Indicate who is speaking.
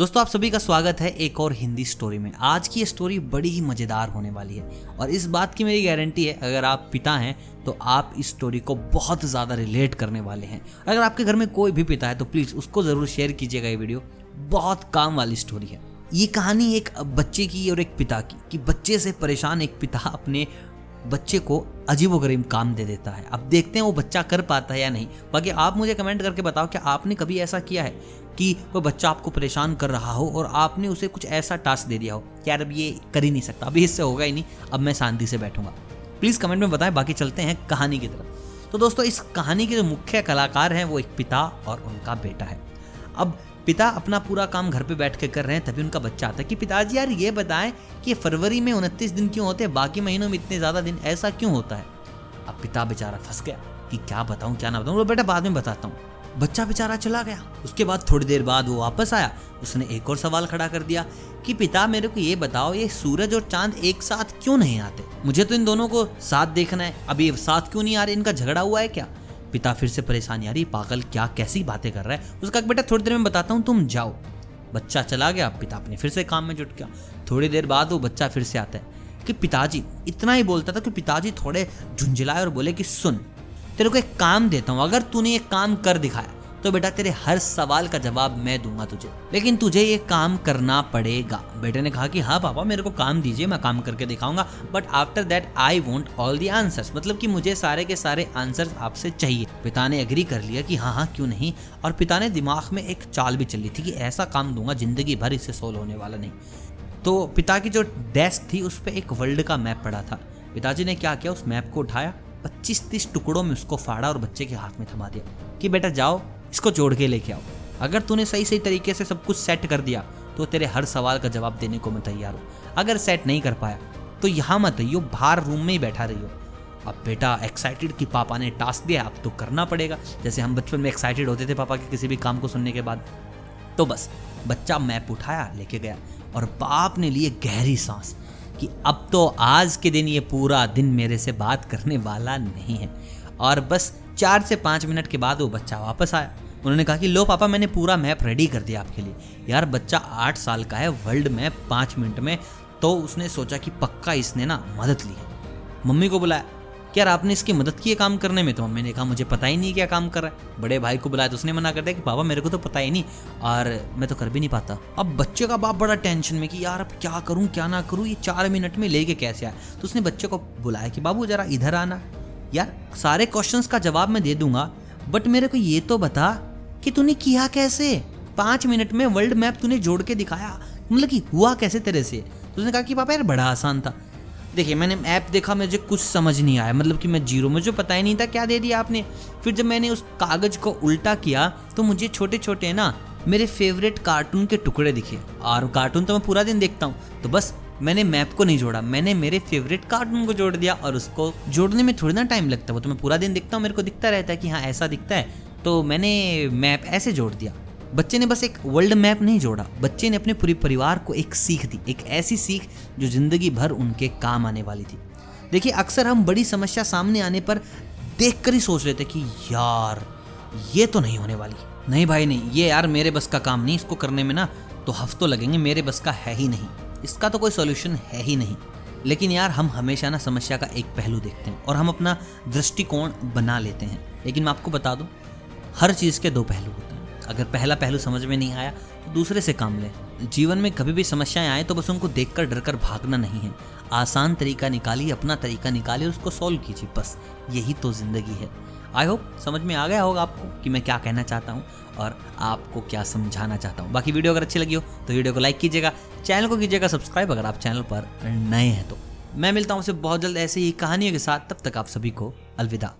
Speaker 1: दोस्तों, आप सभी का स्वागत है एक और हिंदी स्टोरी में। आज की ये स्टोरी बड़ी ही मज़ेदार होने वाली है। और इस बात की मेरी गारंटी है, अगर आप पिता हैं तो आप इस स्टोरी को बहुत ज़्यादा रिलेट करने वाले हैं। अगर आपके घर में कोई भी पिता है तो प्लीज़ उसको ज़रूर शेयर कीजिएगा ये वीडियो बहुत काम वाली स्टोरी है। ये कहानी एक बच्चे की और एक पिता की, कि बच्चे से परेशान एक पिता अपने बच्चे को अजीब गरीब काम दे देता है। अब देखते हैं वो बच्चा कर पाता है या नहीं। बाकी आप मुझे कमेंट करके बताओ कि आपने कभी ऐसा किया है कि कोई बच्चा आपको परेशान कर रहा हो और आपने उसे कुछ ऐसा टास्क दे दिया हो? कि यार, अब ये कर ही नहीं सकता। अभी इससे होगा ही नहीं। अब मैं शांति से बैठूँगा। प्लीज़ कमेंट में बताएँ। बाकी चलते हैं कहानी की तरफ़। तो दोस्तों, इस कहानी के जो मुख्य कलाकार हैं, वो एक पिता और उनका बेटा है। अब पिता अपना पूरा काम घर पे बैठ के कर रहे हैं, तभी उनका बच्चा आता है कि पिताजी, यार ये बताएँ कि फरवरी में उनतीस दिन क्यों होते हैं, बाकी महीनों में इतने ज़्यादा दिन, ऐसा क्यों होता है? अब पिता बेचारा फंस गया कि क्या बताऊँ, क्या ना बताऊँ। बेटा बाद में बताता हूँ। बच्चा बेचारा चला गया। उसके बाद थोड़ी देर बाद वो वापस आया। उसने एक और सवाल खड़ा कर दिया कि पिता, मेरे को ये बताओ, ये सूरज और चाँद एक साथ क्यों नहीं आते? मुझे तो इन दोनों को साथ देखना है। अभी ये साथ क्यों नहीं आ रहे? इनका झगड़ा हुआ है क्या? पिता फिर से परेशान, यार, ये पागल क्या, कैसी बातें कर रहा है? उसका बेटा, थोड़ी देर में बताता हूँ, तुम जाओ। बच्चा चला गया पिता अपने फिर से काम में जुट गया। थोड़ी देर बाद वो बच्चा फिर से आता है कि, पिताजी, इतना ही बोलता था कि पिताजी थोड़े झुंझलाए और बोले कि, सुन, तेरे को एक काम देता हूँ, अगर तूने एक काम कर दिखाया तो बेटा तेरे हर सवाल का जवाब मैं दूँगा तुझे। लेकिन तुझे ये काम करना पड़ेगा। बेटे ने कहा कि हाँ पापा, मेरे को काम दीजिए, मैं काम करके दिखाऊँगा। But after that I want all the answers मतलब कि मुझे सारे के सारे आंसर्स आपसे चाहिए। पिता ने एग्री कर लिया कि हाँ हाँ क्यों नहीं? और पिता ने दिमाग में एक चाल भी चली थी कि ऐसा काम दूँगा, ज़िंदगी भर इससे सोल्व होने वाला नहीं। तो पिता की जो डेस्क थी, उस पर एक वर्ल्ड का मैप पड़ा था। पिताजी ने क्या किया? उस मैप को उठाया, पच्चीस तीस टुकड़ों में उसको फाड़ा और बच्चे के हाथ में थमा दिया। कि बेटा जाओ इसको जोड़ के लेके आओ। अगर तूने सही सही तरीके से सब कुछ सेट कर दिया तो तेरे हर सवाल का जवाब देने को मैं तैयार हूँ। अगर सेट नहीं कर पाया तो यहाँ मत रहियो, बाहर रूम में ही बैठा रहियो। अब बेटा एक्साइटेड कि पापा ने टास्क दिया, अब तो करना पड़ेगा। जैसे हम बचपन में एक्साइटेड होते थे पापा के किसी भी काम को सुनने के बाद। तो बस, बच्चा मैप उठाया, लेके गया, और बाप ने लिए गहरी सांस कि अब तो आज के दिन ये पूरा दिन मेरे से बात करने वाला नहीं है। और बस चार से पाँच मिनट के बाद वो बच्चा वापस आया। उन्होंने कहा कि, लो पापा, मैंने पूरा मैप रेडी कर दिया आपके लिए। यार, बच्चा आठ साल का है वर्ल्ड मैप पाँच मिनट में। तो उसने सोचा कि पक्का इसने ना मदद ली है। मम्मी को बुलाया। यार, आपने इसकी मदद की है काम करने में? तो मम्मी ने कहा, मुझे पता ही नहीं क्या काम कर रहा है। बड़े भाई को बुलाया तो उसने मना कर दिया कि, पापा, मेरे को तो पता ही नहीं और मैं तो कर भी नहीं पाता। अब बच्चे का बाप बड़ा टेंशन में कि, यार, अब क्या करूँ, क्या ना करूँ? ये चार मिनट में लेके कैसे आए तो उसने बच्चे को बुलाया कि, बाबू, जरा इधर आना। यार, सारे क्वेश्चंस का जवाब मैं दे दूँगा बट मेरे को ये तो बता कि तूने किया कैसे? पाँच मिनट में वर्ल्ड मैप तूने जोड़ के दिखाया। मतलब कि हुआ कैसे तेरे से? उसने कहा कि, पापा यार, बड़ा आसान था। देखिए, मैंने ऐप देखा, मुझे कुछ समझ नहीं आया। मतलब कि मैं ज़ीरो मुझे पता ही नहीं था क्या दे दिया आपने। फिर जब मैंने उस कागज़ को उल्टा किया तो मुझे छोटे छोटे ना, मेरे फेवरेट कार्टून के टुकड़े दिखे। और कार्टून तो मैं पूरा दिन देखता हूँ। तो बस मैंने मैप को नहीं जोड़ा, मैंने मेरे फेवरेट कार्टून को जोड़ दिया और उसको जोड़ने में थोड़ी ना टाइम लगता, वो तो मैं पूरा दिन देखता हूँ, मेरे को दिखता रहता है कि हाँ ऐसा दिखता है तो मैंने मैप ऐसे जोड़ दिया। बच्चे ने बस एक वर्ल्ड मैप नहीं जोड़ा, बच्चे ने अपने पूरे परिवार को एक सीख दी, एक ऐसी सीख जो ज़िंदगी भर उनके काम आने वाली थी। देखिए, अक्सर हम बड़ी समस्या सामने आने पर देख कर ही सोच रहे थे कि यार, ये तो नहीं होने वाली। नहीं भाई, नहीं, ये यार मेरे बस का काम नहीं, इसको करने में ना तो हफ्तों लगेंगे, मेरे बस का है ही नहीं। इसका तो कोई सोल्यूशन है ही नहीं। लेकिन यार, हम हमेशा ना समस्या का एक पहलू देखते हैं और हम अपना दृष्टिकोण बना लेते हैं। लेकिन मैं आपको बता दूँ, हर चीज़ के दो पहलू होते हैं। अगर पहला पहलू समझ में नहीं आया तो दूसरे से काम लें। जीवन में कभी भी समस्याएँ आए तो बस उनको देखकर डरकर भागना नहीं है। आसान तरीका निकालिए, अपना तरीका निकालिए उसको सॉल्व कीजिए, बस यही तो ज़िंदगी है। आई होप समझ में आ गया होगा आपको। कि मैं क्या कहना चाहता हूँ और आपको क्या समझाना चाहता हूँ। बाकी वीडियो अगर अच्छी लगी हो तो वीडियो को लाइक कीजिएगा, चैनल को कीजिएगा सब्सक्राइब अगर आप चैनल पर नए हैं तो। मैं मिलता हूँ आपसे बहुत जल्द ऐसे ही कहानियों के साथ, तब तक आप सभी को अलविदा।